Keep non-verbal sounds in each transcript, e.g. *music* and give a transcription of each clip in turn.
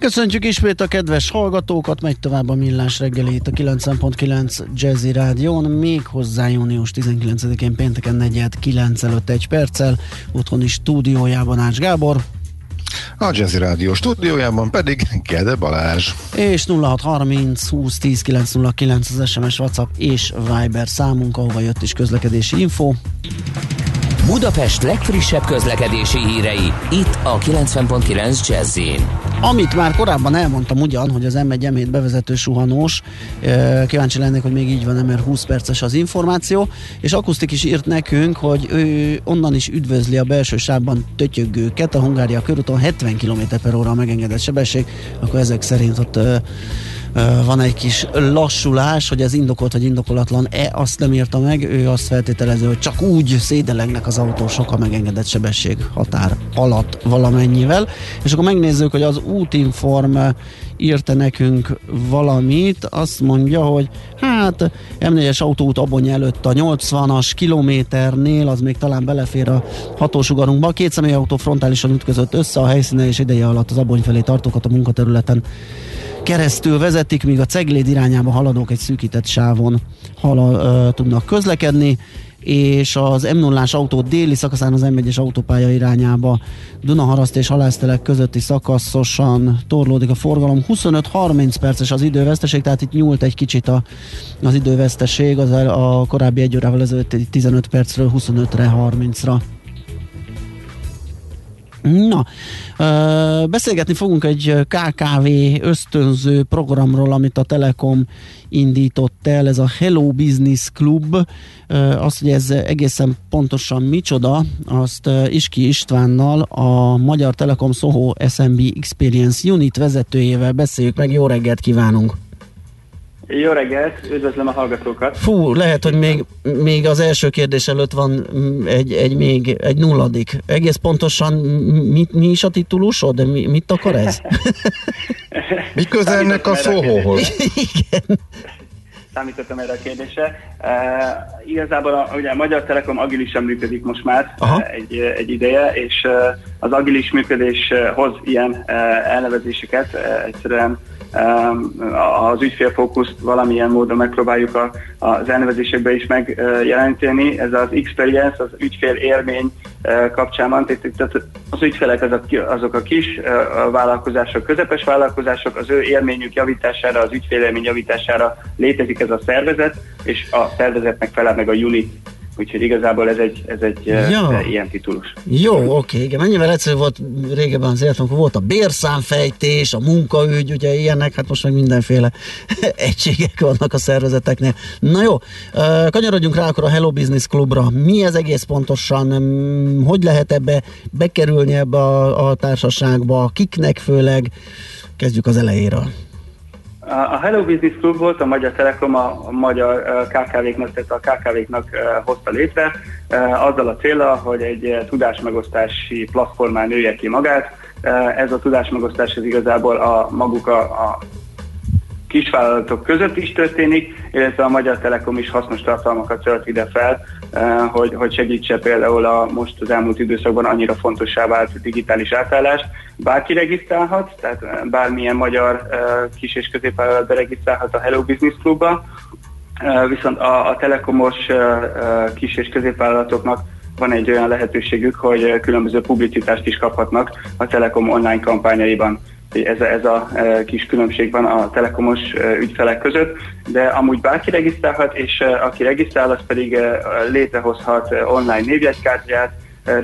Köszöntjük ismét a kedves hallgatókat, megy tovább a Millás reggelét a 9.9 Jazzy Rádión, még hozzá június 19-én pénteken 4 9 előtt egy perccel, otthoni stúdiójában Ács Gábor. A Jazzy Rádió stúdiójában pedig Gede Balázs. És 0630 20 10 909 az SMS, WhatsApp és Viber számunk, ahova jött is közlekedési info. Budapest legfrissebb közlekedési hírei, itt a 90.9 jazz Amit már korábban elmondtam ugyan, hogy az M1 m bevezető suhanós, kíváncsi lennék, hogy még így van, mert 20 perces az információ, és Akusztik is írt nekünk, hogy ő onnan is üdvözli a belső sávban tötyögőket, a Hungária körúton 70 km per óra a megengedett sebesség, akkor ezek szerint ott van egy kis lassulás, hogy ez indokolt vagy indokolatlan-e, azt nem írta meg, ő azt feltételező, hogy csak úgy szédelegnek az autósok a megengedett sebesség határ alatt valamennyivel, és akkor megnézzük, hogy az útinform írta nekünk valamit, azt mondja, hogy hát M4-es autóút Abony előtt a 80-as kilométernél, az még talán belefér a hatósugarunkba. Két személyautó frontálisan ütközött össze a helyszínen és ideje alatt az Abony felé tartókat a munkaterületen keresztül vezetik, míg a Cegléd irányába haladók egy szűkített sávon hala, ö, tudnak közlekedni és az m 0 autó déli szakaszán az M1-es autópálya irányába Dunaharaszt és Halásztelek közötti szakaszosan torlódik a forgalom. 25-30 perces az időveszteség, tehát itt nyúlt egy kicsit a, az időveszteség, az a korábbi egy órával ezelőtt 15 percről 25-re, 30-ra. Na, beszélgetni fogunk egy KKV ösztönző programról, amit a Telekom indított el, ez a Hello Business Club. Azt, hogy ez egészen pontosan micsoda, azt Iski Istvánnal, a Magyar Telekom Soho SMB Experience Unit vezetőjével beszéljük meg. Jó reggelt kívánunk! Jó reggelt, üdvözlöm a hallgatókat. Fú, lehet, hogy még, még az első kérdés előtt van egy, egy még egy nulladik. Egész pontosan mi, mi is a titulusod? Mi, mit akar ez? *laughs* mi közelnek a szóhóhoz? Igen. Számítottam erre a kérdésre. Uh, igazából a, ugye a Magyar Telekom agilisan működik most már Aha. egy, egy ideje, és uh, az agilis működés hoz ilyen uh, elnevezéseket. Uh, egyszerűen az ügyfélfókuszt valamilyen módon megpróbáljuk a, az elnevezésekbe is megjelenteni. Ez az experience, az ügyfél élmény kapcsán van, tehát az ügyfelek azok, azok a kis vállalkozások, közepes vállalkozások, az ő élményük javítására, az ügyfélélmény javítására létezik ez a szervezet, és a szervezetnek felel meg a unit Úgyhogy igazából ez egy, ez egy ja. ilyen titulus. Jó, oké, igen. Mennyivel egyszerű volt régebben az életünk, volt a bérszámfejtés, a munkaügy, ugye ilyenek, hát most meg mindenféle *laughs* egységek vannak a szervezeteknél. Na jó, kanyarodjunk rá akkor a Hello Business Clubra. Mi ez egész pontosan? Hogy lehet ebbe bekerülni ebbe a, a társaságba? Kiknek főleg? Kezdjük az elejéről. A Hello Business Club volt, a Magyar Telekom a magyar KKV-knak, tehát a KKV-knak hozta létre, azzal a célra, hogy egy tudásmegosztási platformán nője ki magát. Ez a tudásmegosztás az igazából a maguk a, a kisvállalatok között is történik, illetve a Magyar Telekom is hasznos tartalmakat tölt ide fel, eh, hogy, hogy segítse például a most az elmúlt időszakban annyira fontossá vált digitális átállást. Bárki regisztrálhat, tehát eh, bármilyen magyar eh, kis- és középvállalat beregisztrálhat a Hello Business Clubba, viszont a, a telekomos kis- és középvállalatoknak van egy olyan lehetőségük, hogy különböző publicitást is kaphatnak a Telekom online kampányaiban ez ez a e, kis különbség van a telekomos e, ügyfelek között, de amúgy bárki regisztrálhat, és e, aki regisztrál, az pedig létrehozhat online névjegykártyát,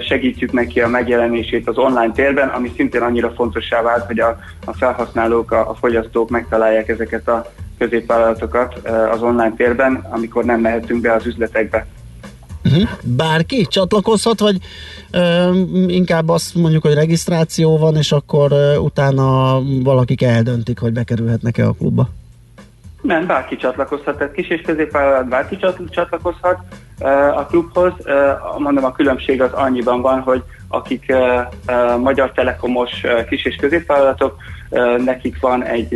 segítjük neki a megjelenését az online térben, ami szintén annyira fontossá vált, hogy a, a felhasználók, a, a fogyasztók megtalálják ezeket a középvállalatokat az online térben, amikor nem mehetünk be az üzletekbe. Bárki csatlakozhat, vagy ö, inkább azt mondjuk, hogy regisztráció van, és akkor ö, utána valakik eldöntik, hogy bekerülhetnek-e a klubba? Nem, bárki csatlakozhat, tehát kis és középvállalat bárki csatlakozhat a klubhoz. Mondom, a különbség az annyiban van, hogy akik magyar telekomos kis és középvállalatok, nekik van egy,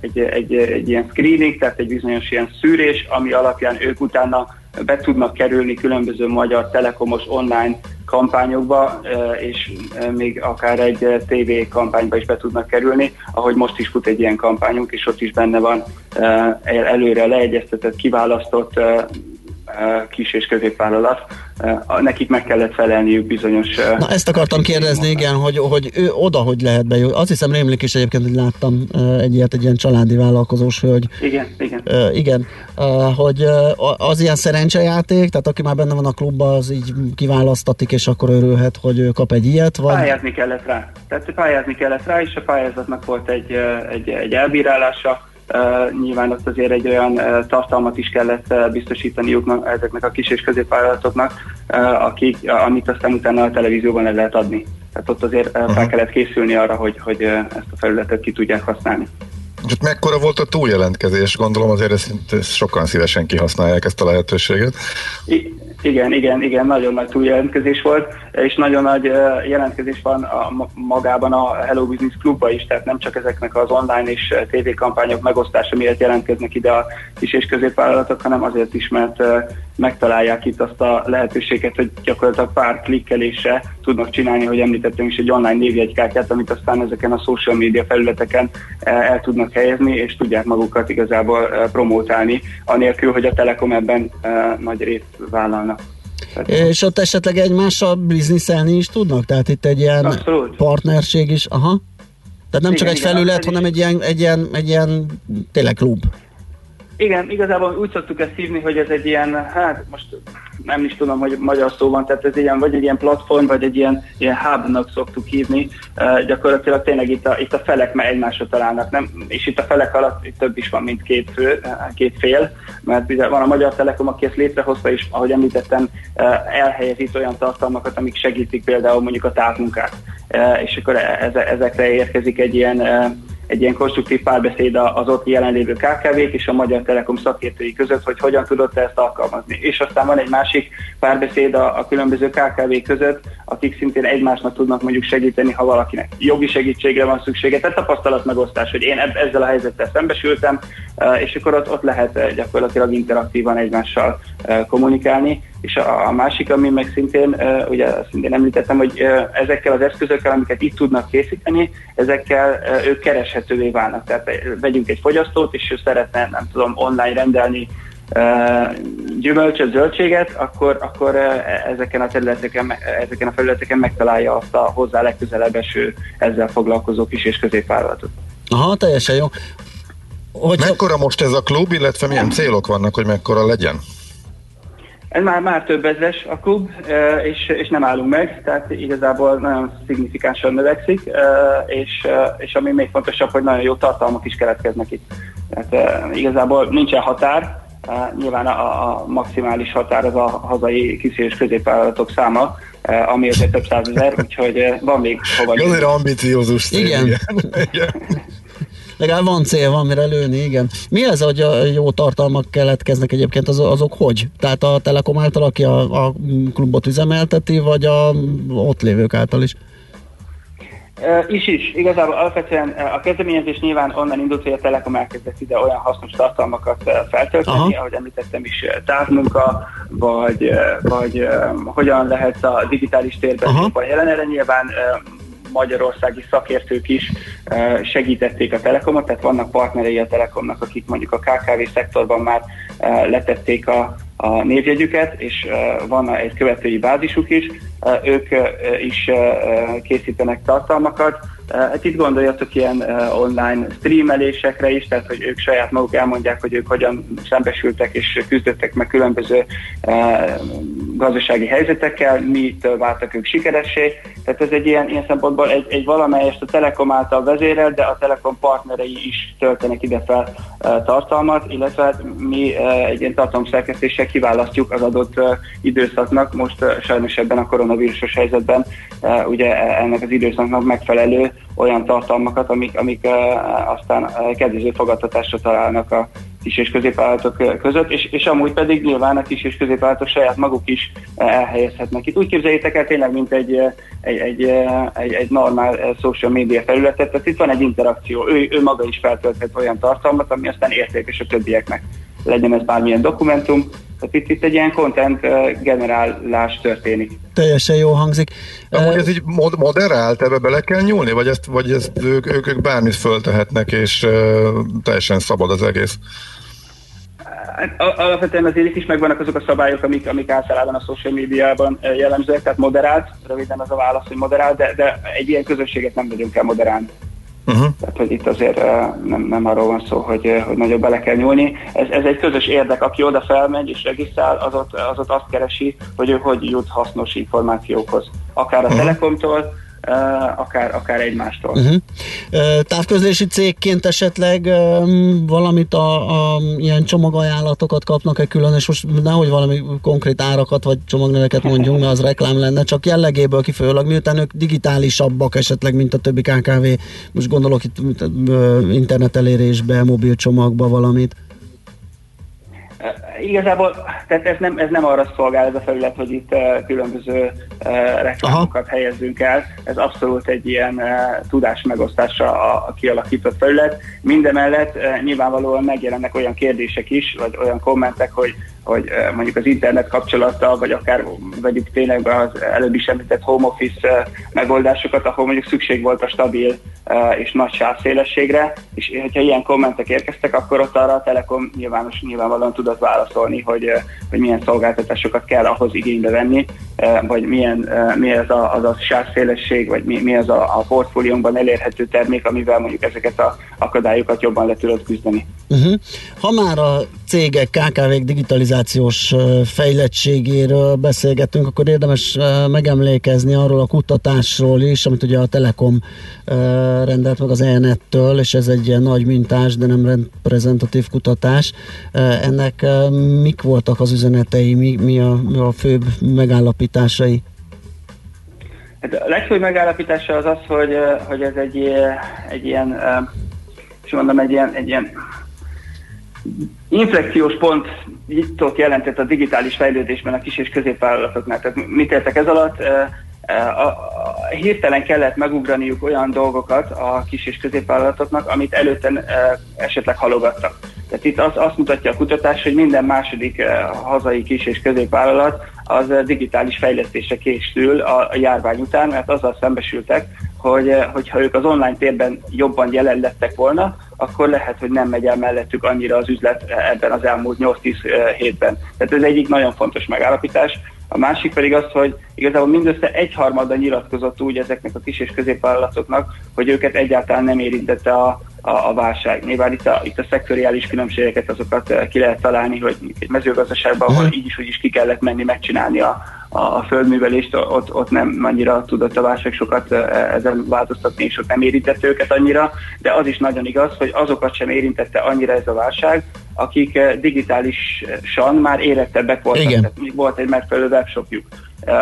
egy, egy, egy ilyen screening, tehát egy bizonyos ilyen szűrés, ami alapján ők utána be tudnak kerülni különböző magyar telekomos online kampányokba, és még akár egy TV kampányba is be tudnak kerülni, ahogy most is fut egy ilyen kampányunk, és ott is benne van előre leegyeztetett, kiválasztott kis és középvállalat, nekik meg kellett felelniük bizonyos... Na ezt akartam kérdezni, igen, hogy, hogy ő oda hogy lehet bejutni. Azt hiszem rémlik is egyébként, hogy láttam egy ilyet, egy ilyen családi vállalkozós hölgy. Igen, igen. Igen, hogy az ilyen szerencsejáték, tehát aki már benne van a klubban, az így kiválasztatik, és akkor örülhet, hogy ő kap egy ilyet, vagy... Pályázni kellett rá. Tehát pályázni kellett rá, és a pályázatnak volt egy, egy, egy elbírálása, nyilván ott azért egy olyan tartalmat is kellett biztosítaniuk ezeknek a kis és középvállalatoknak, akik, amit aztán utána a televízióban el lehet adni. Tehát ott azért fel kellett készülni arra, hogy, hogy ezt a felületet ki tudják használni. És mekkora volt a túljelentkezés? Gondolom azért ezt, ezt sokan szívesen kihasználják ezt a lehetőséget. I- igen, igen, igen, nagyon nagy túljelentkezés volt, és nagyon nagy jelentkezés van a, magában a Hello Business klubba is, tehát nem csak ezeknek az online és TV kampányok megosztása miatt jelentkeznek ide a kis és középvállalatok, hanem azért is, mert megtalálják itt azt a lehetőséget, hogy gyakorlatilag pár klikkelésre tudnak csinálni, hogy említettem is egy online névjegykártyát, amit aztán ezeken a social media felületeken el tudnak helyezni, és tudják magukat igazából promótálni, anélkül, hogy a Telekom ebben nagy részt vállalnak. És ott esetleg egymással bizniszelni is tudnak? Tehát itt egy ilyen Abszolút. partnerség is, aha. Tehát nem igen, csak egy igen, felület, hanem egy ilyen, egy, ilyen, egy ilyen tényleg klub. Igen, igazából úgy szoktuk ezt hívni, hogy ez egy ilyen, hát most nem is tudom, hogy magyar szó van, tehát ez ilyen, vagy egy ilyen platform, vagy egy ilyen, ilyen hubnak szoktuk hívni. Uh, gyakorlatilag tényleg itt a, itt a felek már egymásra találnak, nem? és itt a felek alatt itt több is van, mint két, fő, két fél, mert ugye van a Magyar Telekom, aki ezt létrehozta, és ahogy említettem, uh, elhelyez itt olyan tartalmakat, amik segítik például mondjuk a távmunkát, uh, és akkor e, ezekre érkezik egy ilyen egy ilyen konstruktív párbeszéd az ott jelenlévő KKV-k és a Magyar Telekom szakértői között, hogy hogyan tudott ezt alkalmazni. És aztán van egy másik párbeszéd a, a különböző KKV között, akik szintén egymásnak tudnak mondjuk segíteni, ha valakinek jogi segítségre van szüksége. Tehát tapasztalat megosztás, hogy én ezzel a helyzettel szembesültem, eh, és akkor ott, ott lehet eh, gyakorlatilag interaktívan egymással eh, kommunikálni. És a, a másik, ami meg szintén, ugye szintén említettem, hogy ezekkel az eszközökkel, amiket itt tudnak készíteni, ezekkel ők kereshetővé válnak. Tehát vegyünk egy fogyasztót, és ő szeretne, nem tudom, online rendelni gyümölcsöt, zöldséget, akkor, akkor ezeken a területeken, ezeken a felületeken megtalálja azt a hozzá legközelebb eső ezzel foglalkozó kis és középvállalatot. Aha, teljesen jó. Hogy mekkora most ez a klub, illetve milyen célok vannak, hogy mekkora legyen? Ez már, már több ezres a klub, és, és nem állunk meg, tehát igazából nagyon szignifikánsan növekszik, és, és ami még fontosabb, hogy nagyon jó tartalmak is keletkeznek itt. Tehát igazából nincsen határ, nyilván a, a maximális határ az a hazai kis és középvállalatok száma, ami azért több százezer, úgyhogy van még hova. Azért ambiciózus Igen. igen. Legalább van cél, van mire lőni, igen. Mi ez, hogy a jó tartalmak keletkeznek egyébként, az, azok hogy? Tehát a Telekom által, aki a, a klubot üzemelteti, vagy a ott lévők által is? Is is. Igazából alapvetően a kezdeményezés nyilván onnan indult, hogy a Telekom elkezdett ide olyan hasznos tartalmakat feltölteni, Aha. ahogy említettem is, távmunka, vagy, vagy hogyan lehet a digitális térben jobban jelen. Erre nyilván magyarországi szakértők is segítették a Telekomot, tehát vannak partnerei a Telekomnak, akik mondjuk a KKV szektorban már letették a, a névjegyüket, és van egy követői bázisuk is, ők is készítenek tartalmakat, Hát itt gondoljatok ilyen online streamelésekre is, tehát hogy ők saját maguk elmondják, hogy ők hogyan szembesültek és küzdöttek meg különböző gazdasági helyzetekkel, mitől váltak ők sikeressé. Tehát ez egy ilyen, ilyen szempontból egy, egy valamelyest a Telekom által vezérel, de a Telekom partnerei is töltenek ide fel tartalmat, illetve mi egy ilyen tartalomszerkesztéssel kiválasztjuk az adott időszaknak, most sajnos ebben a koronavírusos helyzetben ugye ennek az időszaknak megfelelő olyan tartalmakat, amik, amik aztán kedvező fogadtatásra találnak a kis és középvállalatok között, és, és amúgy pedig nyilván a kis és középvállalatok saját maguk is elhelyezhetnek itt. Úgy képzeljétek el tényleg, mint egy, egy, egy, egy, egy normál social media felületet, tehát itt van egy interakció, ő, ő maga is feltölthet olyan tartalmat, ami aztán értékes a többieknek. Legyen ez bármilyen dokumentum, tehát itt, itt egy ilyen content generálás történik. Teljesen jó hangzik. Amúgy ez így mod- moderált, ebbe bele kell nyúlni, vagy ezt, vagy ezt ők, ők, ők bármit föltehetnek, és uh, teljesen szabad az egész? Alapvetően azért is megvannak azok a szabályok, amik, amik általában a social médiában jellemzőek, tehát moderált, röviden az a válasz, hogy moderált, de, de egy ilyen közösséget nem nagyon kell moderálni. Uh-huh. Tehát, hogy itt azért nem, nem arról van szó, hogy, hogy nagyobb bele kell nyúlni. Ez, ez egy közös érdek, aki oda felmegy és regisztrál, az ott, az ott azt keresi, hogy ő hogy jut hasznos információkhoz. Akár a uh-huh. Telekomtól, akár, akár egymástól. Uh-huh. Távközlési cégként esetleg valamit a, a ilyen csomagajánlatokat kapnak-e külön, és most nehogy valami konkrét árakat vagy csomagneveket mondjunk, mert az reklám lenne, csak jellegéből kifolyólag, miután ők digitálisabbak esetleg, mint a többi KKV, most gondolok itt internetelérésbe, mobil csomagba valamit. Igazából tehát ez nem, ez nem arra szolgál ez a felület, hogy itt uh, különböző uh, reklámokat Aha. helyezzünk el. Ez abszolút egy ilyen uh, tudásmegosztásra a, a kialakított felület. Mindemellett uh, nyilvánvalóan megjelennek olyan kérdések is, vagy olyan kommentek, hogy hogy mondjuk az internet kapcsolattal, vagy akár vegyük tényleg az előbb is említett home office megoldásokat, ahol mondjuk szükség volt a stabil és nagy sávszélességre, és hogyha ilyen kommentek érkeztek, akkor ott arra a Telekom nyilvános, nyilvánvalóan tudott válaszolni, hogy, hogy milyen szolgáltatásokat kell ahhoz igénybe venni, vagy milyen, mi az a, az a sávszélesség, vagy mi, mi az a, a portfóliónkban elérhető termék, amivel mondjuk ezeket a akadályokat jobban le tudod küzdeni. Uh-huh. Ha már a cégek, KKV-k digitalizációs fejlettségéről beszélgetünk, akkor érdemes megemlékezni arról a kutatásról is, amit ugye a Telekom rendelt meg az ENET-től, és ez egy ilyen nagy mintás, de nem reprezentatív kutatás. Ennek mik voltak az üzenetei, mi, mi, a, mi a főbb megállapításai? Hát a legfőbb megállapítása az az, hogy, hogy ez egy, egy ilyen, és mondom, egy ilyen, egy ilyen inflekciós pontot jelentett a digitális fejlődésben a kis és középvállalatoknál. Tehát mit értek ez alatt? A, a, hirtelen kellett megugraniuk olyan dolgokat a kis és középvállalatoknak, amit előtte esetleg halogattak. Tehát itt az, azt mutatja a kutatás, hogy minden második hazai kis és középvállalat az digitális fejlesztése készül a, a járvány után, mert azzal szembesültek, hogy hogyha ők az online térben jobban jelen lettek volna, akkor lehet, hogy nem megy el mellettük annyira az üzlet ebben az elmúlt 8-10 hétben. Tehát ez egyik nagyon fontos megállapítás. A másik pedig az, hogy igazából mindössze egyharmada nyilatkozott úgy ezeknek a kis és középvállalatoknak, hogy őket egyáltalán nem érintette a, a, a válság. Nyilván itt a, itt a szektoriális különbségeket azokat ki lehet találni, hogy egy mezőgazdaságban, ahol mhm. így is úgy is ki kellett menni megcsinálni a, a földművelést, ott, ott nem annyira tudott a válság sokat ezen változtatni, és ott nem érintette őket annyira, de az is nagyon igaz, hogy azokat sem érintette annyira ez a válság, akik digitálisan már érettebbek voltak, Igen. tehát volt egy megfelelő webshopjuk.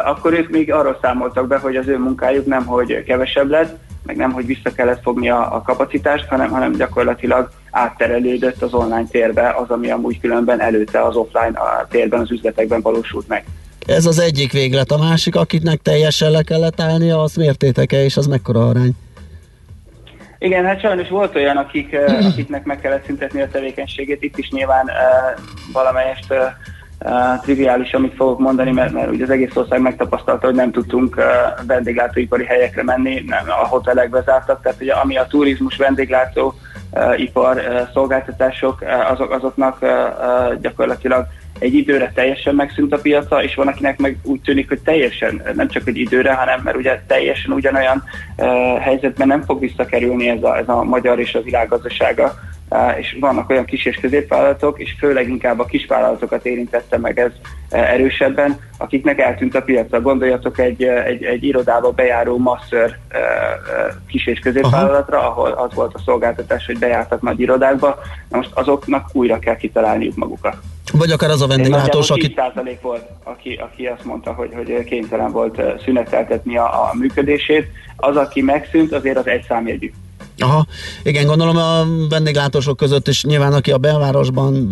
Akkor ők még arról számoltak be, hogy az ő munkájuk nem, hogy kevesebb lett, meg nem, hogy vissza kellett fogni a, a kapacitást, hanem, hanem gyakorlatilag átterelődött az online térbe az, ami amúgy különben előtte az offline a térben, az üzletekben valósult meg. Ez az egyik véglet. A másik, akitnek teljesen le kellett állnia, azt mértétek-e, és az mekkora arány? Igen, hát sajnos volt olyan, akik, eh, akiknek meg kellett szüntetni a tevékenységét. Itt is nyilván uh, valamelyest uh, uh, triviális, amit fogok mondani, mert, mert ugye az egész ország megtapasztalta, hogy nem tudtunk uh, vendéglátóipari helyekre menni, nem, a hotelek bezártak, tehát ugye ami a turizmus, vendéglátó, uh, ipar, uh, szolgáltatások, uh, azok, azoknak uh, uh, gyakorlatilag egy időre teljesen megszűnt a piaca, és van, akinek meg úgy tűnik, hogy teljesen, nem csak egy időre, hanem mert ugye teljesen ugyanolyan uh, helyzetben nem fog visszakerülni ez a, ez a magyar és a világgazdasága, és vannak olyan kis és középvállalatok, és főleg inkább a kisvállalatokat érintette meg ez erősebben, akiknek eltűnt a piacra. Gondoljatok egy, egy, egy irodába bejáró masször kis és középvállalatra, ahol az volt a szolgáltatás, hogy bejártak nagy irodákba, Na most azoknak újra kell kitalálniuk magukat. Vagy akár az a vendéglátós, aki... 10% volt, aki, aki azt mondta, hogy, hogy kénytelen volt szüneteltetni a, a működését. Az, aki megszűnt, azért az egy számjegyű. Aha, igen, gondolom a vendéglátósok között is nyilván, aki a belvárosban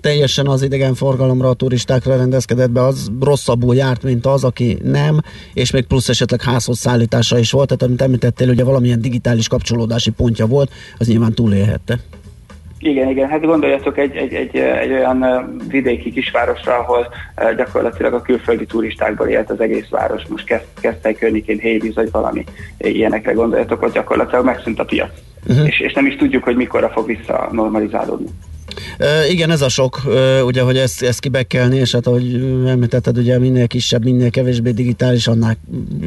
teljesen az idegenforgalomra, a turistákra rendezkedett be, az rosszabbul járt, mint az, aki nem, és még plusz esetleg házhoz szállítása is volt, tehát amit említettél, ugye valamilyen digitális kapcsolódási pontja volt, az nyilván túlélhette. Igen, igen, hát gondoljatok egy, egy, egy, egy olyan vidéki kisvárosra, ahol gyakorlatilag a külföldi turistákból élt az egész város. Most kezd, kezdtek környékén Hévíz, vagy valami ilyenekre gondoljatok, hogy gyakorlatilag megszűnt a piac. Uh-huh. És, és nem is tudjuk, hogy mikorra fog vissza normalizálódni. Uh, igen, ez a sok, uh, ugye, hogy ezt, ezt kibekelni, és hát ahogy említetted, ugye minél kisebb, minél kevésbé digitális, annál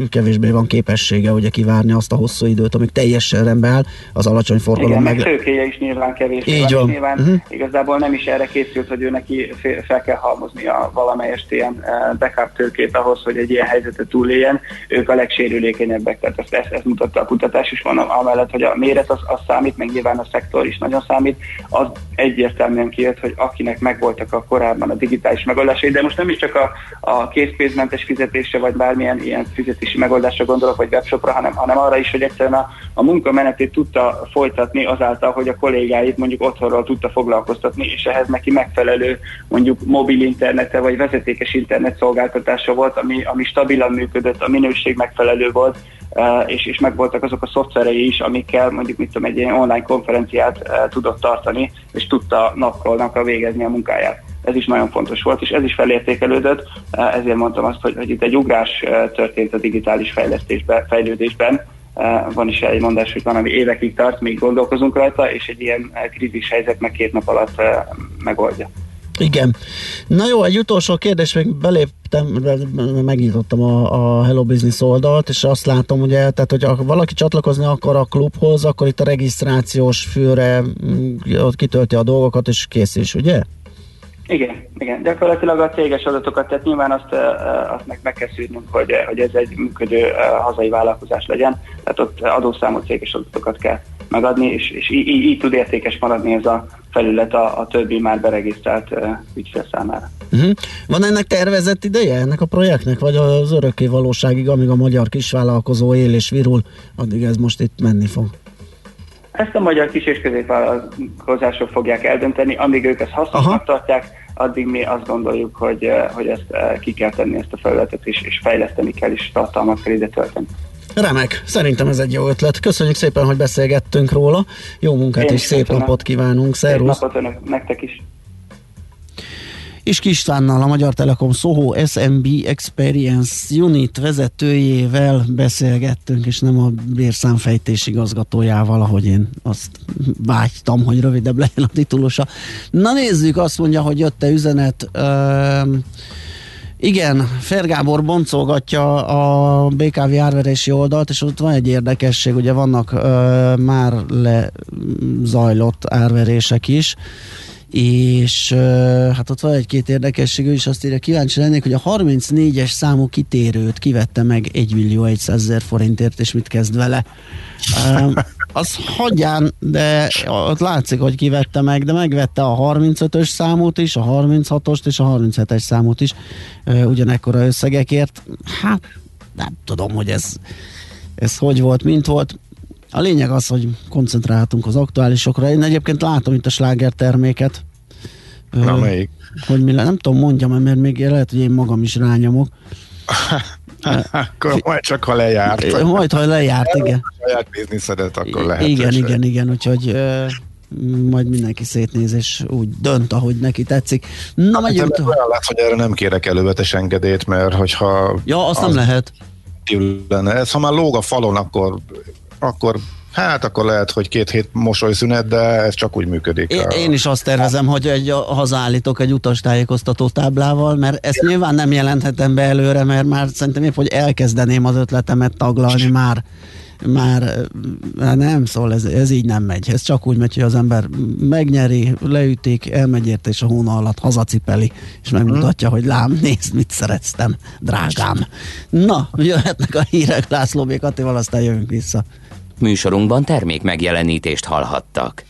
kevésbé van képessége ugye kivárni azt a hosszú időt, amíg teljesen rendben áll, az alacsony forgalom. Igen, meg, meg tőkéje is nyilván kevés. Így van. Nyilván uh-huh. igazából nem is erre készült, hogy ő neki fel kell halmozni a valamelyest ilyen backup tőkét ahhoz, hogy egy ilyen helyzetet túléljen. Ők a legsérülékenyebbek, tehát ezt, ezt, ezt mutatta a kutatás is, van amellett, hogy a méret az, az számít, meg nyilván a szektor is nagyon számít, az egyértelmű egyértelműen kijött, hogy akinek megvoltak a korábban a digitális megoldásai, de most nem is csak a, a készpénzmentes fizetésre, vagy bármilyen ilyen fizetési megoldásra gondolok, vagy webshopra, hanem, hanem arra is, hogy egyszerűen a, a munkamenetét tudta folytatni azáltal, hogy a kollégáit mondjuk otthonról tudta foglalkoztatni, és ehhez neki megfelelő mondjuk mobil internete, vagy vezetékes internet szolgáltatása volt, ami, ami stabilan működött, a minőség megfelelő volt, és, és megvoltak azok a szoftverei is, amikkel mondjuk mit tudom, egy ilyen online konferenciát tudott tartani, és tudta napról napra végezni a munkáját. Ez is nagyon fontos volt, és ez is felértékelődött, ezért mondtam azt, hogy, hogy itt egy ugrás történt a digitális fejlesztésben, fejlődésben, van is egy mondás, hogy van, ami évekig tart, még gondolkozunk rajta, és egy ilyen krízis helyzet meg két nap alatt megoldja. Igen. Na jó, egy utolsó kérdés, még beléptem, megnyitottam a, a Hello Business oldalt, és azt látom, ugye, tehát, hogy ha valaki csatlakozni akar a klubhoz, akkor itt a regisztrációs főre mm, ott kitölti a dolgokat, és kész is, ugye? Igen, igen. Gyakorlatilag a céges adatokat, tehát nyilván azt, azt meg, meg kell szűrnünk, hogy, hogy ez egy működő hazai vállalkozás legyen, tehát ott adószámot céges adatokat kell megadni, és, és így, így tud értékes maradni ez a felület a, a többi már beregisztrált ügyfél számára. Uh-huh. Van ennek tervezett ideje, ennek a projektnek, vagy az örökké valóságig, amíg a magyar kisvállalkozó él és virul, addig ez most itt menni fog? Ezt a magyar kis és középvállalkozások fogják eldönteni, amíg ők ezt hasznosnak tartják, addig mi azt gondoljuk, hogy, hogy ezt ki kell tenni ezt a felületet is, és fejleszteni kell, és tartalmat kell ide tölteni. Remek, szerintem ez egy jó ötlet. Köszönjük szépen, hogy beszélgettünk róla. Jó munkát Én és szép köszönöm. napot kívánunk. Szervusz! Szép napot önök, nektek is! és Kistánnal, a Magyar Telekom Soho SMB Experience Unit vezetőjével beszélgettünk, és nem a bérszámfejtés igazgatójával, ahogy én azt vágytam, hogy rövidebb legyen a titulusa. Na nézzük, azt mondja, hogy jött-e üzenet. Uh, igen, Fergábor boncolgatja a BKV árverési oldalt, és ott van egy érdekesség, ugye vannak ö, már lezajlott árverések is, és hát ott van egy-két érdekesség, és azt írja, kíváncsi lennék, hogy a 34-es számú kitérőt kivette meg 1 millió 100 ezer forintért, és mit kezd vele. Az hagyján, de ott látszik, hogy kivette meg, de megvette a 35-ös számút is, a 36-ost és a 37-es számút is ugyanekkora összegekért. Hát nem tudom, hogy ez, ez hogy volt, mint volt. A lényeg az, hogy koncentrálhatunk az aktuálisokra. Én egyébként látom itt a sláger terméket. Na, melyik? Hogy mi le, nem tudom, mondjam, mert még lehet, hogy én magam is rányomok. *laughs* *laughs* akkor majd csak, ha lejárt. Majd, ha lejárt, igen. Ha saját bizniszedet, akkor lehet. Igen, igen, igen, igen, úgyhogy majd mindenki szétnéz, és úgy dönt, ahogy neki tetszik. Na, hát, megyünk tovább. Olyan hogy erre nem kérek elővetes engedélyt, mert hogyha... Ja, azt az nem lehet. Lenne. Ez, ha már lóg a falon, akkor akkor Hát akkor lehet, hogy két hét mosolyszünet, de ez csak úgy működik. Én, én is azt tervezem, hogy egy, hazállítok egy utastájékoztató táblával, mert ezt nyilván nem jelenthetem be előre, mert már szerintem épp, hogy elkezdeném az ötletemet taglalni már már hát nem, szól, ez, ez így nem megy. Ez csak úgy megy, hogy az ember megnyeri, leütik, elmegy érte, és a hóna alatt hazacipeli, és megmutatja, hogy lám, nézd, mit szereztem, drágám. Na, jöhetnek a hírek László B. Katival, aztán jövünk vissza. Műsorunkban termék megjelenítést hallhattak.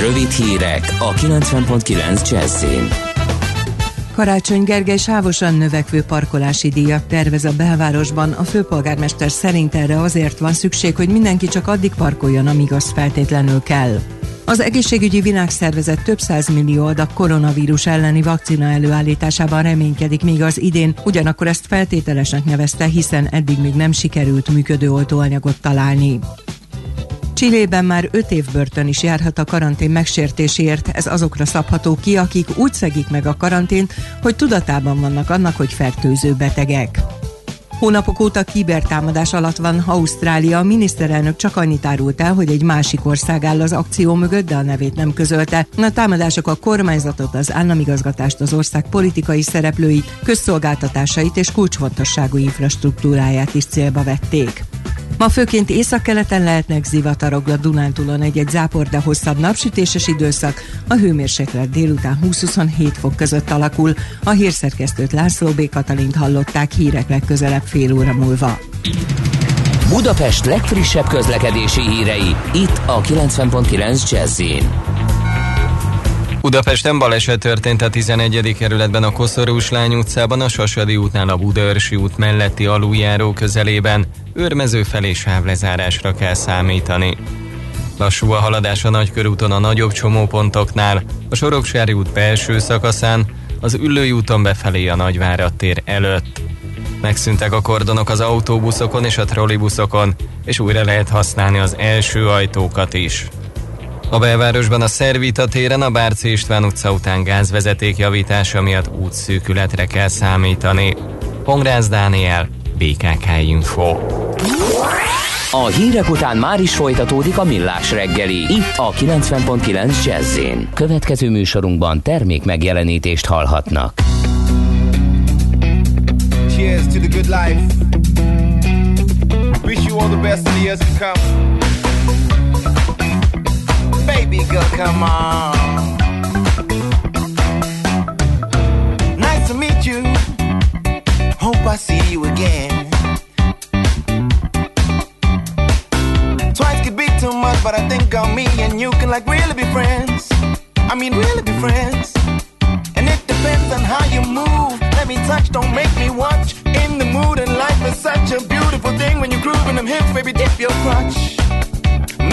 Rövid hírek a 90.9 Jazzin. Karácsony Gergely sávosan növekvő parkolási díjat tervez a belvárosban. A főpolgármester szerint erre azért van szükség, hogy mindenki csak addig parkoljon, amíg az feltétlenül kell. Az egészségügyi világszervezet több millió adag koronavírus elleni vakcina előállításában reménykedik még az idén, ugyanakkor ezt feltételesnek nevezte, hiszen eddig még nem sikerült működő oltóanyagot találni. Csillében már 5 év börtön is járhat a karantén megsértéséért, ez azokra szabható ki, akik úgy szegik meg a karantént, hogy tudatában vannak annak, hogy fertőző betegek. Hónapok óta kibertámadás alatt van Ausztrália. A miniszterelnök csak annyit árult el, hogy egy másik ország áll az akció mögött, de a nevét nem közölte. A támadások a kormányzatot, az államigazgatást, az ország politikai szereplőit, közszolgáltatásait és kulcsfontosságú infrastruktúráját is célba vették. Ma főként északkeleten lehetnek zivatarok a Dunántúlon egy-egy zápor, de hosszabb napsütéses időszak. A hőmérséklet délután 20-27 fok között alakul. A hírszerkesztőt László B. Katalint hallották hírek legközelebb fél óra múlva. Budapest legfrissebb közlekedési hírei, itt a 90.9 jazz Budapesten baleset történt a 11. kerületben a Koszorús Lány utcában, a Sasadi útnál a Budaörsi út melletti aluljáró közelében. Őrmező felé sávlezárásra kell számítani. Lassú a haladás a nagykörúton a nagyobb csomópontoknál, a Soroksári út belső szakaszán, az Üllői úton befelé a Nagyvárad tér előtt. Megszűntek a kordonok az autóbuszokon és a trollibuszokon, és újra lehet használni az első ajtókat is. A belvárosban a Szervita téren a Bárci István utca után gázvezeték javítása miatt útszűkületre kell számítani. Pongrász Dániel, BKK Info. A hírek után már is folytatódik a millás reggeli, itt a 90.9 jazz Következő műsorunkban termék megjelenítést hallhatnak. Cheers to the good life. Wish you all the best in the years to come. Baby girl, come on. Nice to meet you. Hope I see you again. Twice could be too much, but I think on me and you can like really be friends. I mean, really be friends. And it depends on how you move. Let me touch, don't make me watch. In the mood, and life is such a beautiful thing when you're grooving them hips, baby, dip your crutch.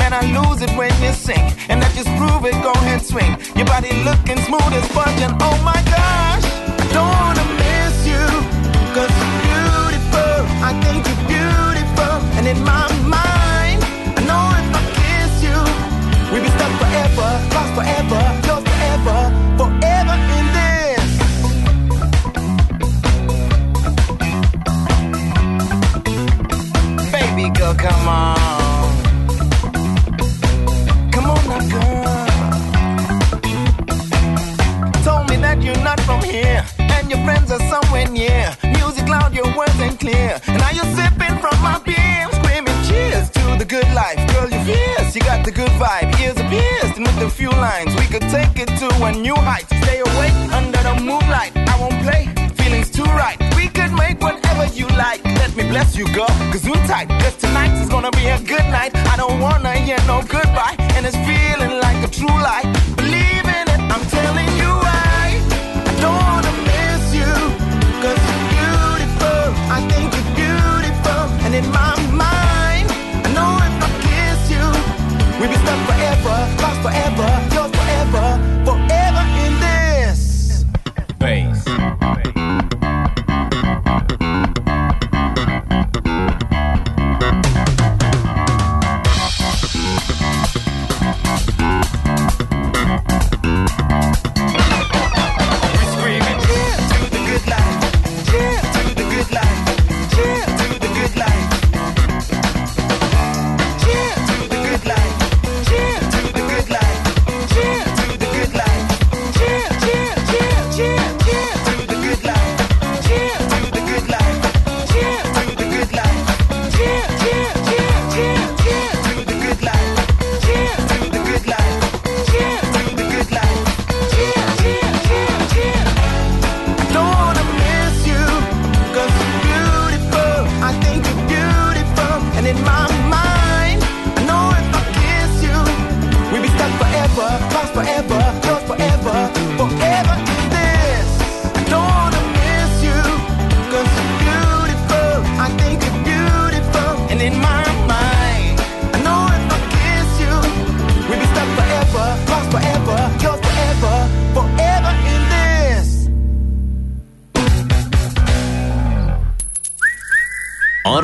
Man, I lose it when you sing. And that just prove it, go ahead, swing. Your body looking smooth as fudge. And oh my gosh, I don't wanna miss you. Cause you're beautiful. I think you're beautiful. And in my mind, I know if I kiss you, we'll be stuck forever, lost forever, yours forever, forever in this. Baby girl, come on. Somewhere near. Music loud, your words ain't clear. And now you're sipping from my beer, screaming cheers to the good life. Girl, you're fierce, you got the good vibe. Ears are pierced, and with a few lines, we could take it to a new height. Stay awake under the moonlight. I won't play, feelings too right. We could make whatever you like. Let me bless you, girl, cause tight. Cause tonight is gonna be a good night. I don't wanna hear no goodbye,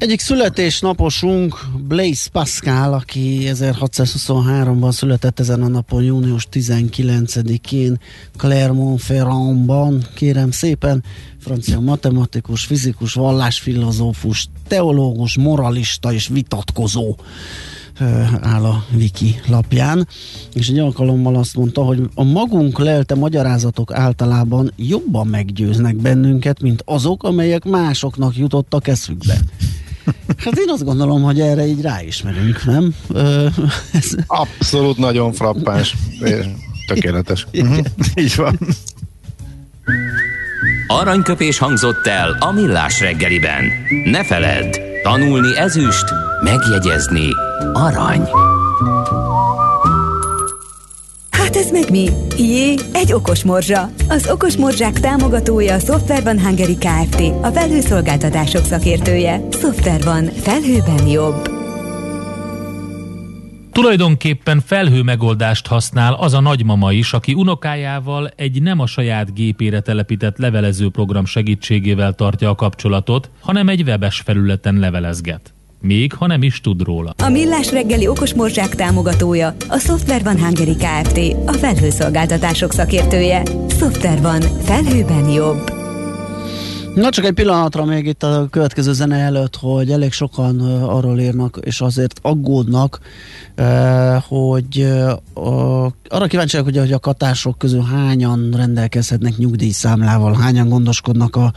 Egyik születésnaposunk Blaise Pascal, aki 1623-ban született ezen a napon, június 19-én Clermont-Ferrandban, kérem szépen, francia matematikus, fizikus, vallásfilozófus, teológus, moralista és vitatkozó áll a Wiki lapján, és egy alkalommal azt mondta, hogy a magunk lelte magyarázatok általában jobban meggyőznek bennünket, mint azok, amelyek másoknak jutottak eszükbe. Hát én azt gondolom, hogy erre így ráismerünk, nem? Ö, ez... Abszolút nagyon frappáns. Tökéletes. Uh-huh. Így van. Aranyköpés hangzott el a millás reggeliben. Ne feledd, tanulni ezüst, megjegyezni arany. Hát ez meg mi? Jé, egy okos morzsa. Az okos morzsák támogatója a Software van Hungary Kft. A felhőszolgáltatások szakértője. Software van. Felhőben jobb. Tulajdonképpen felhő megoldást használ az a nagymama is, aki unokájával egy nem a saját gépére telepített levelező program segítségével tartja a kapcsolatot, hanem egy webes felületen levelezget még ha nem is tud róla. A Millás reggeli okos morzsák támogatója a Software van Hungary Kft. A felhőszolgáltatások szakértője. Software van. Felhőben jobb. Na csak egy pillanatra még itt a következő zene előtt, hogy elég sokan arról írnak, és azért aggódnak, hogy arra kíváncsiak, hogy, hogy a katások közül hányan rendelkezhetnek nyugdíjszámlával, hányan gondoskodnak a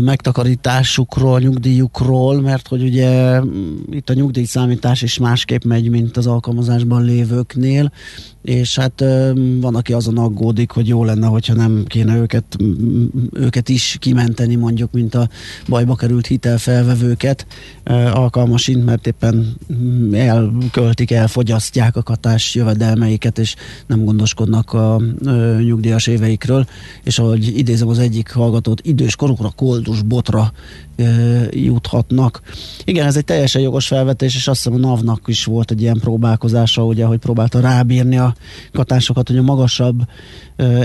megtakarításukról, nyugdíjukról, mert hogy ugye itt a nyugdíjszámítás is másképp megy, mint az alkalmazásban lévőknél, és hát van, aki azon aggódik, hogy jó lenne, hogyha nem kéne őket, őket is kimenteni, mondjuk, mint a bajba került hitelfelvevőket alkalmasint, mert éppen elköltik, elfogyasztják a katás jövedelmeiket, és nem gondoskodnak a nyugdíjas éveikről, és ahogy idézem az egyik hallgatót, idős korukra, koldus botra juthatnak. Igen, ez egy teljesen jogos felvetés, és azt hiszem a NAV-nak is volt egy ilyen próbálkozása, ugye, hogy próbálta rábírni a katásokat, hogy a magasabb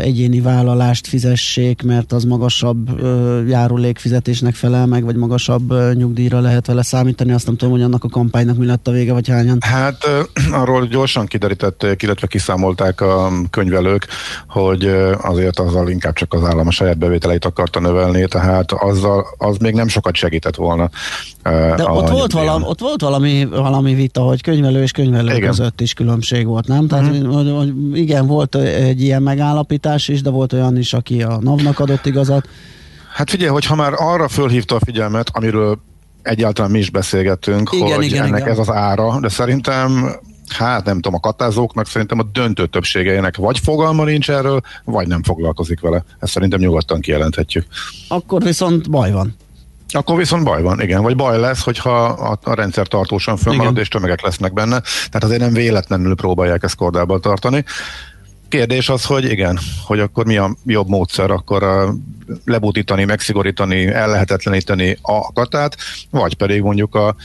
egyéni vállalást fizessék, mert az magasabb járulékfizetésnek felel meg, vagy magasabb nyugdíjra lehet vele számítani. Azt nem tudom, hogy annak a kampánynak mi lett a vége, vagy hányan. Hát *clears throat* arról gyorsan kiderítették, illetve kiszámolták a könyvelők, hogy azért azzal inkább csak az állam a saját bevételeit akarta növelni, tehát azzal az még nem sokat segített volna. De ott volt, valami, ott volt valami, valami vita, hogy könyvelő és könyvelő igen. között is különbség volt, nem? Tehát mm-hmm. hogy, hogy igen, volt egy ilyen megállapítás, is, de volt olyan is, aki a NAV-nak adott igazat. Hát figyelj, hogy ha már arra fölhívta a figyelmet, amiről egyáltalán mi is beszélgettünk, igen, hogy igen, ennek igen. ez az ára, de szerintem hát nem tudom, a katázóknak szerintem a döntő többségeinek vagy fogalma nincs erről, vagy nem foglalkozik vele. Ezt szerintem nyugodtan kijelenthetjük. Akkor viszont baj van. Akkor viszont baj van, igen. Vagy baj lesz, hogyha a, a rendszer tartósan fönnmarad, és tömegek lesznek benne. Tehát azért nem véletlenül próbálják ezt kordában tartani kérdés az, hogy igen, hogy akkor mi a jobb módszer, akkor a lebutítani, megszigorítani, ellehetetleníteni a katát, vagy pedig mondjuk a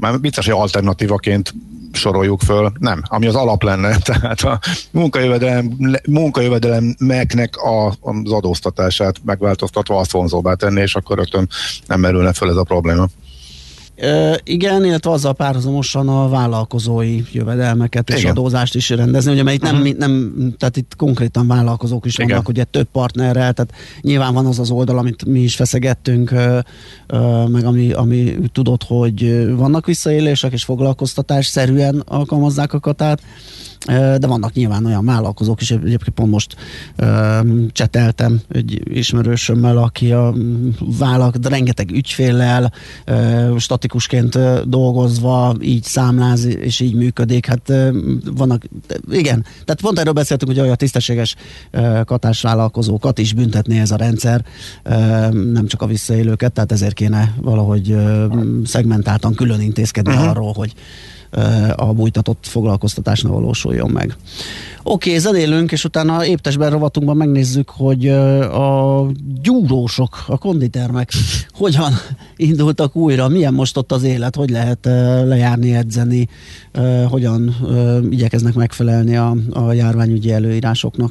már biztos, hogy alternatívaként soroljuk föl, nem, ami az alap lenne, *laughs* tehát a munkajövedelem, munkajövedelemeknek a, az adóztatását megváltoztatva azt vonzóbbá tenni, és akkor rögtön nem merülne föl ez a probléma. E, igen, illetve azzal párhuzamosan a vállalkozói jövedelmeket és igen. adózást is rendezni, ugye, mert itt uh-huh. nem, nem, tehát itt konkrétan vállalkozók is igen. vannak, ugye több partnerrel, tehát nyilván van az az oldal, amit mi is feszegettünk, meg ami, ami tudod, hogy vannak visszaélések és foglalkoztatás szerűen alkalmazzák a katát, de vannak nyilván olyan vállalkozók is, egyébként pont most cseteltem egy ismerősömmel, aki a vállal, rengeteg ügyféllel, statikusként dolgozva így számláz, és így működik. Hát vannak, igen, tehát pont erről beszéltünk, hogy olyan tisztességes uh, katásvállalkozókat is büntetné ez a rendszer, nem csak a visszaélőket, tehát ezért kéne valahogy szegmentáltan külön intézkedni uh-huh. arról, hogy a bújtatott foglalkoztatásnak valósuljon meg. Oké, okay, zenélünk, és utána éptesben rovatunkban megnézzük, hogy a gyúrósok, a konditermek *laughs* hogyan indultak újra, milyen most ott az élet, hogy lehet lejárni, edzeni, hogyan igyekeznek megfelelni a, a járványügyi előírásoknak.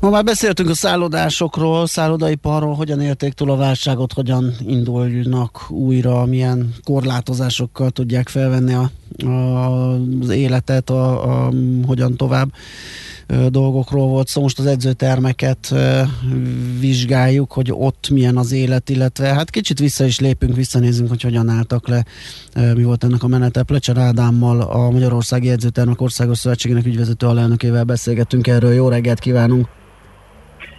Ma már beszéltünk a szállodásokról, szállodaiparról, hogyan élték túl a válságot, hogyan indulnak újra, milyen korlátozásokkal tudják felvenni a, a, az életet, a, a, hogyan tovább dolgokról volt szó. Most az edzőtermeket vizsgáljuk, hogy ott milyen az élet, illetve hát kicsit vissza is lépünk, visszanézünk, hogy hogyan álltak le, mi volt ennek a menete. Plecser Ádámmal, a Magyarországi Edzőtermek Országos Szövetségének ügyvezető alelnökével beszélgettünk erről. Jó reggelt kívánunk!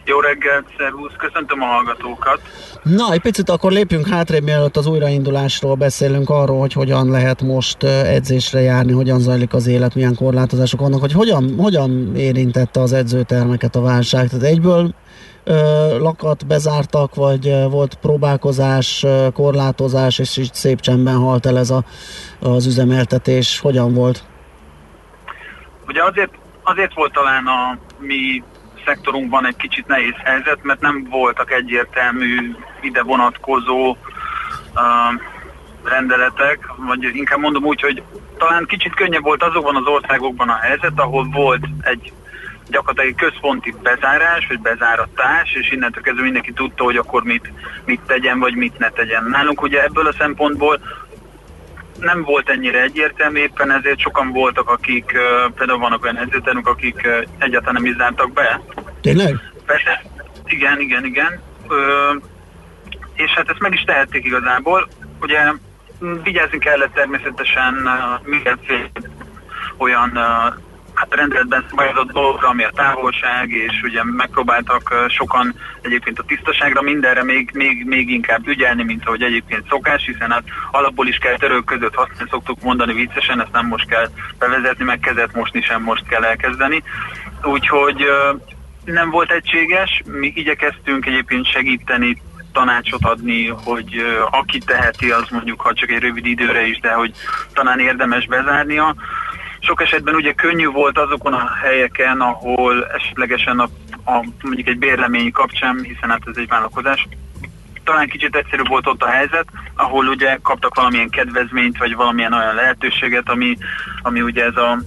Jó reggelt, szervusz, köszöntöm a hallgatókat. Na, egy picit akkor lépjünk hátrébb, mielőtt az újraindulásról beszélünk arról, hogy hogyan lehet most edzésre járni, hogyan zajlik az élet, milyen korlátozások vannak, hogy hogyan, hogyan érintette az edzőtermeket a válság. Tehát egyből ö, lakat bezártak, vagy volt próbálkozás, korlátozás, és így szép csendben halt el ez a, az üzemeltetés. Hogyan volt? Ugye azért, azért volt talán a mi szektorunkban egy kicsit nehéz helyzet, mert nem voltak egyértelmű ide vonatkozó uh, rendeletek, vagy inkább mondom úgy, hogy talán kicsit könnyebb volt azokban az országokban a helyzet, ahol volt egy gyakorlatilag egy központi bezárás, vagy bezáratás, és innentől kezdve mindenki tudta, hogy akkor mit, mit tegyen, vagy mit ne tegyen. Nálunk ugye ebből a szempontból nem volt ennyire egyértelmű, éppen ezért sokan voltak, akik, például vannak olyan edzőterünk, akik egyáltalán nem is zártak be. Tényleg? Persze, igen, igen, igen. Ö, és hát ezt meg is tehették igazából. Ugye vigyázni kellett természetesen mindenféle olyan hát rendeletben szabályozott dolgokra, ami a távolság, és ugye megpróbáltak sokan egyébként a tisztaságra mindenre még, még, még inkább ügyelni, mint ahogy egyébként szokás, hiszen hát alapból is kell törők között használni, szoktuk mondani viccesen, ezt nem most kell bevezetni, meg kezet mosni sem most kell elkezdeni. Úgyhogy nem volt egységes, mi igyekeztünk egyébként segíteni tanácsot adni, hogy aki teheti, az mondjuk, ha csak egy rövid időre is, de hogy talán érdemes bezárnia. Sok esetben ugye könnyű volt azokon a helyeken, ahol esetlegesen a, a mondjuk egy bérlemény kapcsán, hiszen hát ez egy vállalkozás, talán kicsit egyszerű volt ott a helyzet, ahol ugye kaptak valamilyen kedvezményt, vagy valamilyen olyan lehetőséget, ami, ami ugye ez a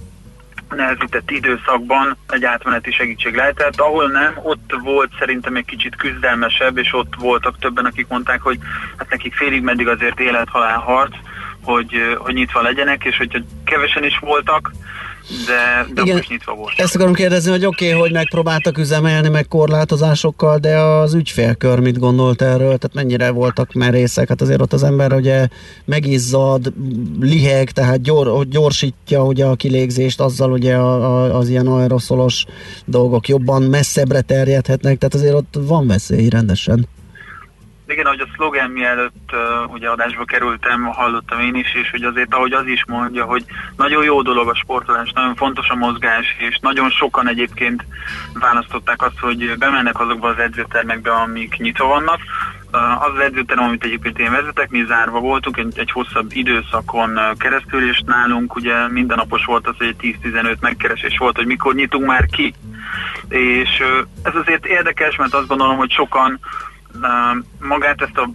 nehezített időszakban egy átmeneti segítség lehetett. Ahol nem, ott volt szerintem egy kicsit küzdelmesebb, és ott voltak többen, akik mondták, hogy hát nekik félig meddig azért élet-halál harc, hogy, hogy nyitva legyenek, és hogyha kevesen is voltak, de, de Igen, nyitva volt. Ezt akarom kérdezni, hogy oké, okay, hogy megpróbáltak üzemelni meg korlátozásokkal, de az ügyfélkör mit gondolt erről? Tehát mennyire voltak merészek? Hát azért ott az ember ugye megizzad, liheg, tehát gyor, gyorsítja ugye a kilégzést, azzal ugye a, a, az ilyen aeroszolos dolgok jobban messzebbre terjedhetnek, tehát azért ott van veszély rendesen. Igen, ahogy a szlogen mielőtt uh, ugye adásba kerültem, hallottam én is, és hogy azért ahogy az is mondja, hogy nagyon jó dolog a sportolás, nagyon fontos a mozgás, és nagyon sokan egyébként választották azt, hogy bemennek azokba az edzőtermekbe, amik nyitva vannak. Uh, az az edzőterem, amit egyébként én vezetek, mi zárva voltunk egy, egy hosszabb időszakon keresztül, és nálunk ugye mindennapos volt az, hogy 10-15 megkeresés volt, hogy mikor nyitunk már ki. És uh, ez azért érdekes, mert azt gondolom, hogy sokan magát ezt a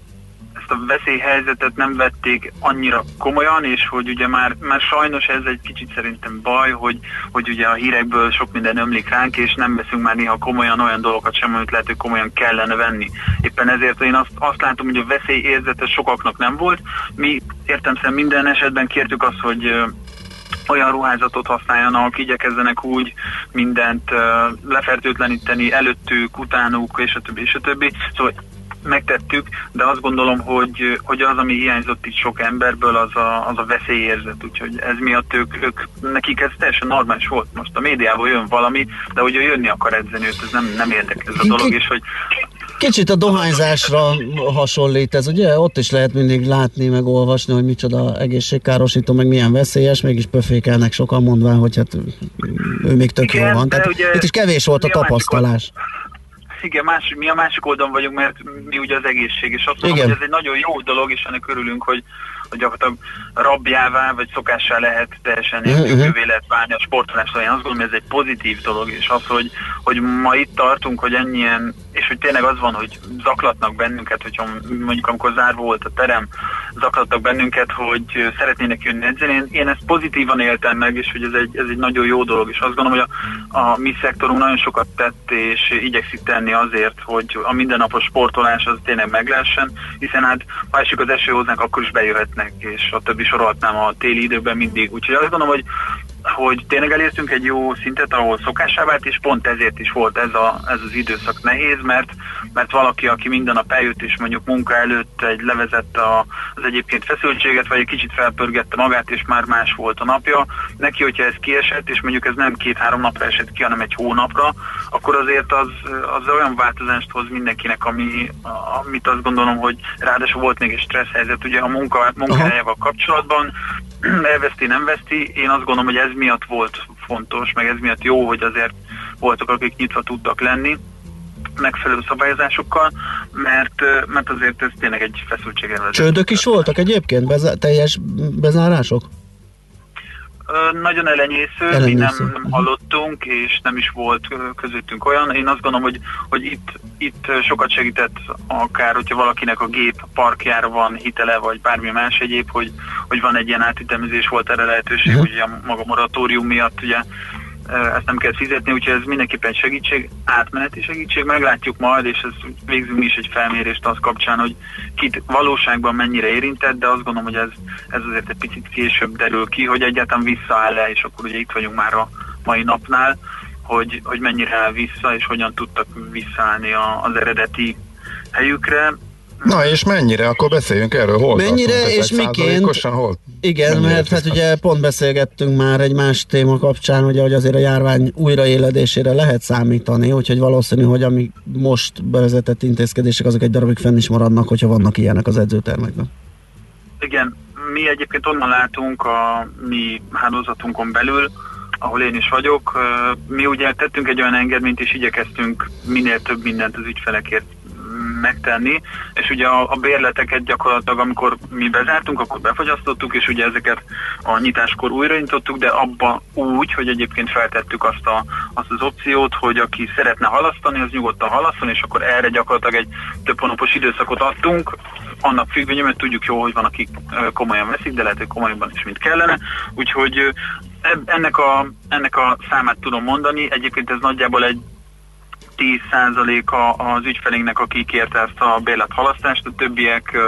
ezt a veszélyhelyzetet nem vették annyira komolyan, és hogy ugye már, már sajnos ez egy kicsit szerintem baj, hogy, hogy ugye a hírekből sok minden ömlik ránk, és nem veszünk már néha komolyan olyan dolgokat sem, amit lehet, hogy komolyan kellene venni. Éppen ezért én azt, azt látom, hogy a veszélyérzete sokaknak nem volt. Mi értem minden esetben kértük azt, hogy olyan ruházatot használjanak, igyekezzenek úgy mindent uh, lefertőtleníteni előttük, utánuk, és a többi, és a többi. Szóval megtettük, de azt gondolom, hogy, hogy az, ami hiányzott itt sok emberből, az a, az a veszélyérzet, úgyhogy ez miatt ők, ők, nekik ez teljesen normális volt. Most a médiából jön valami, de ő jönni akar edzeni, őt ez nem, nem érdekel ez a dolog, és hogy Kicsit a dohányzásra hasonlít ez, ugye? Ott is lehet mindig látni, meg olvasni, hogy micsoda egészségkárosító, meg milyen veszélyes, mégis pöfékelnek sokan mondván, hogy hát ő még tök Igen, jól van. Tehát ugye, itt is kevés volt a tapasztalás. Igen, más, mi a másik oldalon vagyunk, mert mi ugye az egészség, és azt mondom, hogy ez egy nagyon jó dolog, és ennek örülünk, hogy, hogy gyakorlatilag rabjává vagy szokássá lehet teljesen uh-huh. lehet válni a sportolásra. Én azt gondolom, hogy ez egy pozitív dolog, és az, hogy, hogy ma itt tartunk, hogy ennyien, és hogy tényleg az van, hogy zaklatnak bennünket, hogyha mondjuk amikor zárva volt a terem, zaklattak bennünket, hogy szeretnének jönni edzeni. Én, én ezt pozitívan éltem meg, és hogy ez egy, ez egy nagyon jó dolog, és azt gondolom, hogy a, a mi szektorunk nagyon sokat tett, és igyekszik tenni azért, hogy a mindennapos sportolás az tényleg meg hiszen hát ha esik az eső hozzánk, akkor is bejöhet lehetnek, és a többi sorolhatnám a téli időben mindig. Úgyhogy azt gondolom, hogy hogy tényleg elértünk egy jó szintet, ahol szokásá vált, és pont ezért is volt ez, a, ez az időszak nehéz, mert, mert valaki, aki minden nap eljött, és mondjuk munka előtt egy levezette a, az egyébként feszültséget, vagy egy kicsit felpörgette magát, és már más volt a napja, neki, hogyha ez kiesett, és mondjuk ez nem két-három napra esett ki, hanem egy hónapra, akkor azért az, az olyan változást hoz mindenkinek, ami, amit azt gondolom, hogy ráadásul volt még egy stressz helyzet, ugye a munka, munkahelyával kapcsolatban, *clears throat* elveszti, nem veszti. Én azt gondolom, hogy ez miatt volt fontos, meg ez miatt jó, hogy azért voltak, akik nyitva tudtak lenni megfelelő szabályozásokkal, mert, mert azért ez tényleg egy feszültségelvezet. Csődök is voltak egyébként? Bez- teljes bezárások? Nagyon elenyésző, elenyésző, mi nem, nem hallottunk, és nem is volt közöttünk olyan. Én azt gondolom, hogy, hogy itt, itt sokat segített akár, hogyha valakinek a gép parkjára van hitele, vagy bármi más egyéb, hogy, hogy van egy ilyen átütemezés, volt erre lehetőség, uh-huh. hogy a maga moratórium miatt ugye ezt nem kell fizetni, úgyhogy ez mindenképpen segítség, átmeneti segítség, meglátjuk majd, és ez végzünk is egy felmérést az kapcsán, hogy kit valóságban mennyire érintett, de azt gondolom, hogy ez, ez azért egy picit később derül ki, hogy egyáltalán visszaáll-e, és akkor ugye itt vagyunk már a mai napnál, hogy, hogy mennyire áll vissza, és hogyan tudtak visszaállni a, az eredeti helyükre. Na és mennyire? Akkor beszéljünk erről. Hol mennyire és miként? Hol? Igen, mennyire mert hát ugye pont beszélgettünk már egy más téma kapcsán, ugye, hogy azért a járvány újraéledésére lehet számítani, úgyhogy valószínű, hogy ami most bevezetett intézkedések, azok egy darabig fenn is maradnak, hogyha vannak ilyenek az edzőtermekben. Igen, mi egyébként onnan látunk a mi hálózatunkon belül, ahol én is vagyok. Mi ugye tettünk egy olyan engedményt, és igyekeztünk minél több mindent az ügyfelekért megtenni, és ugye a, a bérleteket gyakorlatilag, amikor mi bezártunk, akkor befogyasztottuk, és ugye ezeket a nyitáskor újraintottuk, de abba úgy, hogy egyébként feltettük azt, a, azt az opciót, hogy aki szeretne halasztani, az nyugodtan halasszon, és akkor erre gyakorlatilag egy több hónapos időszakot adtunk, annak függvényében, mert tudjuk jó, hogy van, akik komolyan veszik, de lehet, hogy komolyabban is, mint kellene. Úgyhogy ennek a, ennek a számát tudom mondani. Egyébként ez nagyjából egy 10%-a az ügyfelénknek, aki kérte ezt a bérlethalasztást, a többiek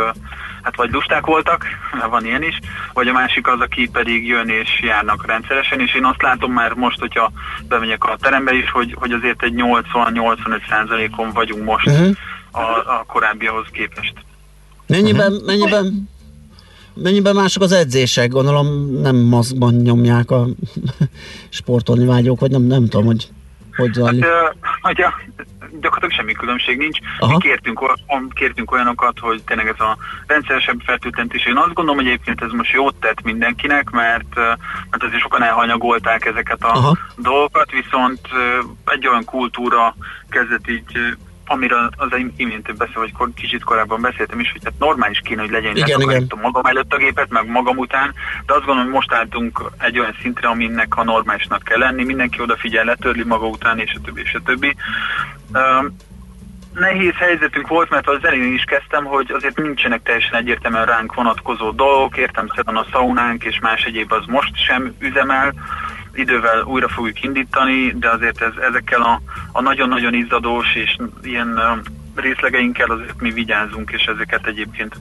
hát vagy lusták voltak, van ilyen is, vagy a másik az, aki pedig jön és járnak rendszeresen, és én azt látom már most, hogyha bemegyek a terembe is, hogy, hogy azért egy 80-85%-on vagyunk most uh-huh. a, a korábbihoz képest. Mennyiben, uh-huh. mennyiben Mennyiben mások az edzések? Gondolom nem maszkban nyomják a *laughs* sportolni vágyók, vagy nem, nem tudom, hogy hogy zajlik? Hát, uh, gyakorlatilag semmi különbség nincs. Aha. Mi kértünk, kértünk olyanokat, hogy tényleg ez a rendszeresebb fertőtlentés. Én azt gondolom, hogy egyébként ez most jót tett mindenkinek, mert, mert azért sokan elhanyagolták ezeket a Aha. dolgokat, viszont egy olyan kultúra kezdett így amiről az imént beszél, vagy kicsit korábban beszéltem is, hogy hát normális kéne, hogy legyen, igen, igen. magam előtt a gépet, meg magam után, de azt gondolom, hogy most álltunk egy olyan szintre, aminek a normálisnak kell lenni, mindenki odafigyel, letörli maga után, és a többi, és a többi. nehéz helyzetünk volt, mert az elején is kezdtem, hogy azért nincsenek teljesen egyértelműen ránk vonatkozó dolgok, értem szerint a szaunánk és más egyéb az most sem üzemel, idővel újra fogjuk indítani, de azért ez, ezekkel a, a nagyon-nagyon izzadós és ilyen részlegeinkkel azért mi vigyázunk, és ezeket egyébként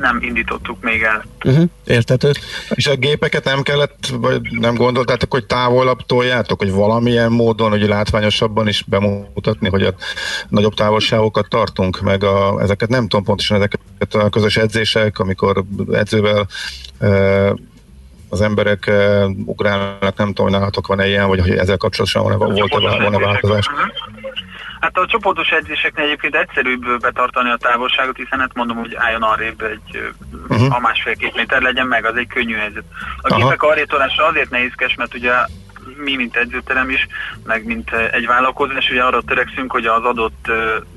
nem indítottuk még el. Uh-huh, értető. És a gépeket nem kellett, vagy nem gondoltátok, hogy távolabb toljátok, hogy valamilyen módon, hogy látványosabban is bemutatni, hogy a nagyobb távolságokat tartunk, meg a, ezeket nem tudom pontosan, ezeket a közös edzések, amikor edzővel az emberek e, ugrálnak, nem tudom, hogy nálatok van-e ilyen, vagy hogy ezzel kapcsolatosan van-e, volt-e, van-e változás? Uh-huh. Hát a csoportos edzéseknél egyébként egyszerűbb betartani a távolságot, hiszen hát mondom, hogy álljon arrébb egy uh-huh. a másfél-két méter legyen meg, az egy könnyű helyzet. A gépek arrétolása azért nehézkes, mert ugye mi, mint edzőterem is, meg mint egy vállalkozás, ugye arra törekszünk, hogy az adott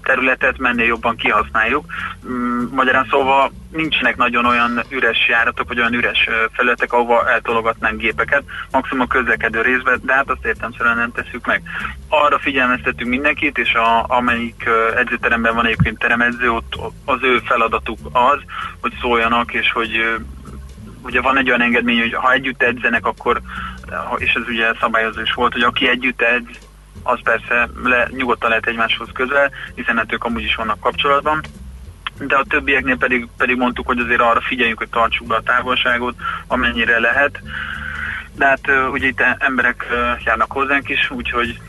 területet mennél jobban kihasználjuk. Mm, magyarán szóval nincsenek nagyon olyan üres járatok, vagy olyan üres felületek, ahova eltologatnánk gépeket, maximum a közlekedő részben, de hát azt értemszerűen nem tesszük meg. Arra figyelmeztetünk mindenkit, és a, amelyik edzőteremben van egyébként teremedző, ott az ő feladatuk az, hogy szóljanak, és hogy ugye van egy olyan engedmény, hogy ha együtt edzenek, akkor, és ez ugye szabályozó is volt, hogy aki együtt edz, az persze le, nyugodtan lehet egymáshoz közel, hiszen hát ők amúgy is vannak kapcsolatban. De a többieknél pedig, pedig mondtuk, hogy azért arra figyeljünk, hogy tartsuk be a távolságot, amennyire lehet. De hát ugye itt emberek járnak hozzánk is, úgyhogy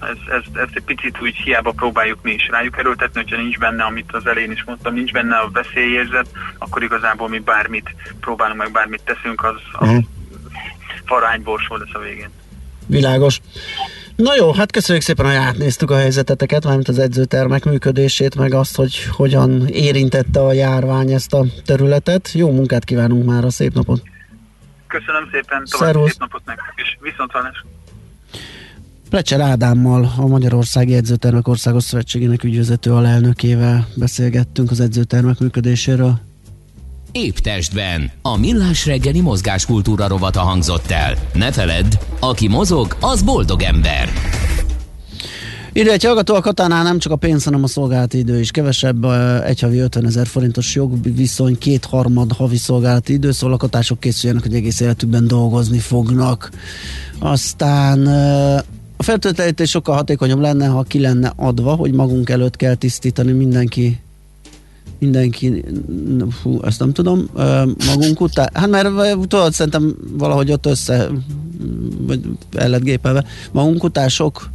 ez, ez, egy picit úgy hiába próbáljuk mi is rájuk erőltetni, hogyha nincs benne, amit az elején is mondtam, nincs benne a veszélyérzet, akkor igazából mi bármit próbálunk meg, bármit teszünk, az, az uh-huh. farányborsó lesz a végén. Világos. Na jó, hát köszönjük szépen, hogy átnéztük a helyzeteteket, mármint az edzőtermek működését, meg azt, hogy hogyan érintette a járvány ezt a területet. Jó munkát kívánunk már, a szép napot! Köszönöm szépen, további szép napot nektek, és viszont hallás. Plecser Ádámmal, a Magyarországi Edzőtermek Országos Szövetségének ügyvezető alelnökével beszélgettünk az edzőtermek működéséről. Épp testben. A millás reggeli mozgáskultúra rovata hangzott el. Ne feledd, aki mozog, az boldog ember. Ide egy hallgató a Katánál nem csak a pénz, hanem a szolgálati idő is. Kevesebb egy havi 50 ezer forintos jogviszony, kétharmad havi szolgálati idő, szóval lakatások készüljenek, hogy egész életükben dolgozni fognak. Aztán a fertőtlenítés sokkal hatékonyabb lenne, ha ki lenne adva, hogy magunk előtt kell tisztítani mindenki mindenki, hú, ezt nem tudom, magunk után, hát mert tudod, szerintem valahogy ott össze, vagy el lett gépelve, magunk után sok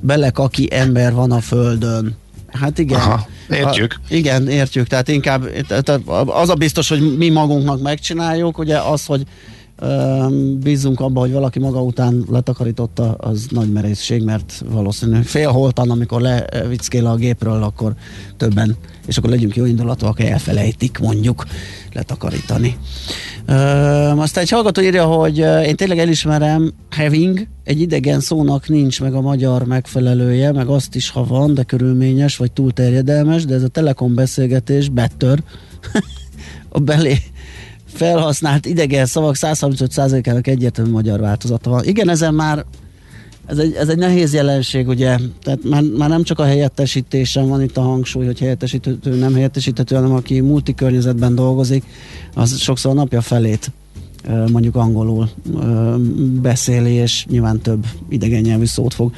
belekaki ember van a földön. Hát igen. Aha, értjük. A, igen, értjük. Tehát inkább tehát az a biztos, hogy mi magunknak megcsináljuk, ugye az, hogy bízunk abba, hogy valaki maga után letakarította, az nagy merészség, mert valószínű félholtan, amikor levickél a gépről, akkor többen, és akkor legyünk jó indulatúak, elfelejtik mondjuk letakarítani. Uh, aztán egy hallgató írja, hogy én tényleg elismerem, having egy idegen szónak nincs meg a magyar megfelelője, meg azt is, ha van, de körülményes, vagy túl terjedelmes, de ez a telekom beszélgetés better *laughs* a belé felhasznált idegen szavak 135%-ának egyértelmű magyar változata van. Igen, ezen már ez egy, ez egy nehéz jelenség, ugye, tehát már, már nem csak a helyettesítésen van itt a hangsúly, hogy helyettesíthető, nem helyettesíthető, hanem aki multikörnyezetben dolgozik, az sokszor a napja felét mondjuk angolul beszéli, és nyilván több idegen nyelvű szót fog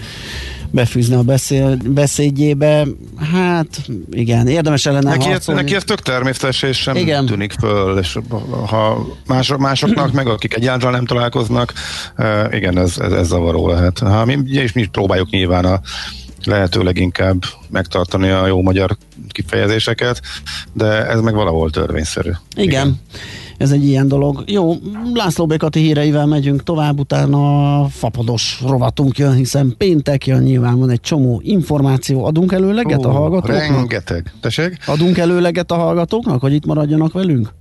befűzni a beszél, beszédjébe. Hát igen, érdemes ellene neki, ez, neki ez tök természetes, és sem igen. tűnik föl, és ha más, másoknak meg, akik egyáltalán nem találkoznak, igen, ez, ez, ez zavaró lehet. Ha mi, és mi próbáljuk nyilván a lehető leginkább megtartani a jó magyar kifejezéseket, de ez meg valahol törvényszerű. Igen. igen ez egy ilyen dolog. Jó, László Békati híreivel megyünk tovább, utána a fapados rovatunk jön, hiszen péntek jön, nyilván van egy csomó információ. Adunk előleget Ó, a hallgatóknak? Rengeteg. Tessék? Adunk előleget a hallgatóknak, hogy itt maradjanak velünk?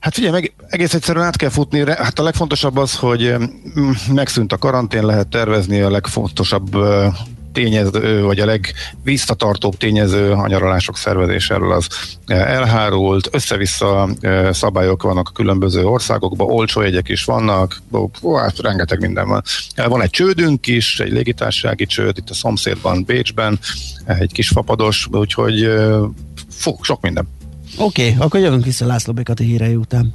Hát figyelj, meg egész egyszerűen át kell futni. Hát a legfontosabb az, hogy megszűnt a karantén, lehet tervezni, a legfontosabb tényező, vagy a legvisszatartóbb tényező a nyaralások szervezéséről az elhárult, össze-vissza szabályok vannak a különböző országokban, olcsó jegyek is vannak, ó, hát rengeteg minden van. Van egy csődünk is, egy légitársági csőd, itt a szomszédban, Bécsben, egy kis fapados, úgyhogy fog, sok minden. Oké, okay, akkor jövünk vissza László Békati hírei után.